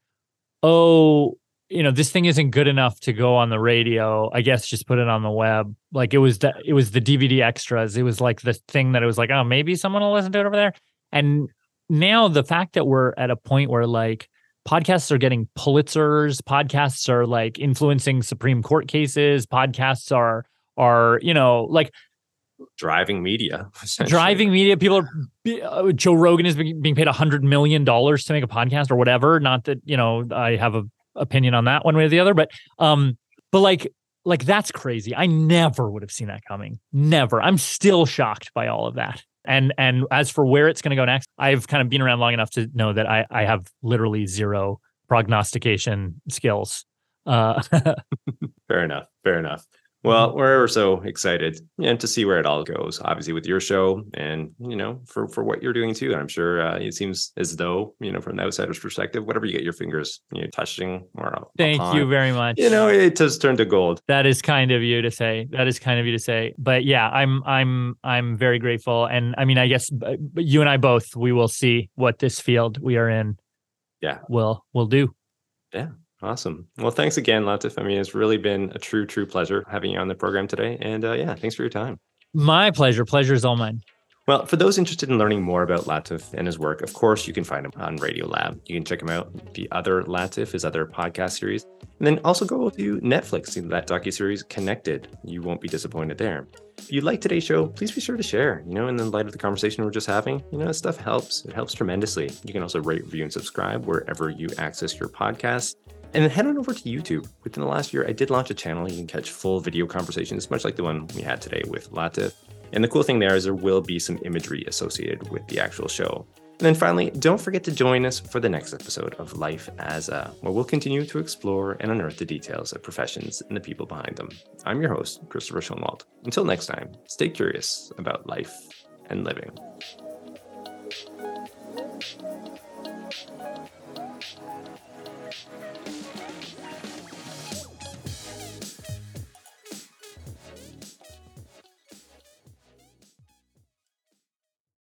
oh, you know, this thing isn't good enough to go on the radio. I guess just put it on the web. Like it was the it was the DVD extras. It was like the thing that it was like, oh, maybe someone will listen to it over there. And now the fact that we're at a point where like podcasts are getting Pulitzers, podcasts are like influencing Supreme Court cases, podcasts are are, you know, like driving media driving media people are uh, joe rogan is being paid a hundred million dollars to make a podcast or whatever not that you know i have a opinion on that one way or the other but um but like like that's crazy. I never would have seen that coming. Never. I'm still shocked by all of that. And and as for where it's going to go next i've kind of been around long enough to know that i i have literally zero prognostication skills uh fair enough fair enough well, mm-hmm. we're so excited and to see where it all goes. Obviously, with your show, and you know, for for what you're doing too. I'm sure uh, it seems as though you know, from the outsider's perspective, whatever you get your fingers you know, touching or thank upon, you very much. You know, it just turned to gold. That is kind of you to say. That is kind of you to say. But yeah, I'm I'm I'm very grateful, and I mean, I guess you and I both we will see what this field we are in. Yeah, will will do. Yeah. Awesome. Well, thanks again, Latif. I mean, it's really been a true, true pleasure having you on the program today. And uh, yeah, thanks for your time. My pleasure. Pleasure is all mine. Well, for those interested in learning more about Latif and his work, of course, you can find him on Radiolab. You can check him out, the other Latif, his other podcast series, and then also go to Netflix, see that docu-series Connected. You won't be disappointed there. If you like today's show, please be sure to share. You know, in the light of the conversation we're just having, you know, this stuff helps. It helps tremendously. You can also rate, review, and subscribe wherever you access your podcasts. And then head on over to YouTube. Within the last year, I did launch a channel. You can catch full video conversations, much like the one we had today with Latif. And the cool thing there is there will be some imagery associated with the actual show. And then finally, don't forget to join us for the next episode of Life as a, where we'll continue to explore and unearth the details of professions and the people behind them. I'm your host, Christopher Schoenwald. Until next time, stay curious about life and living.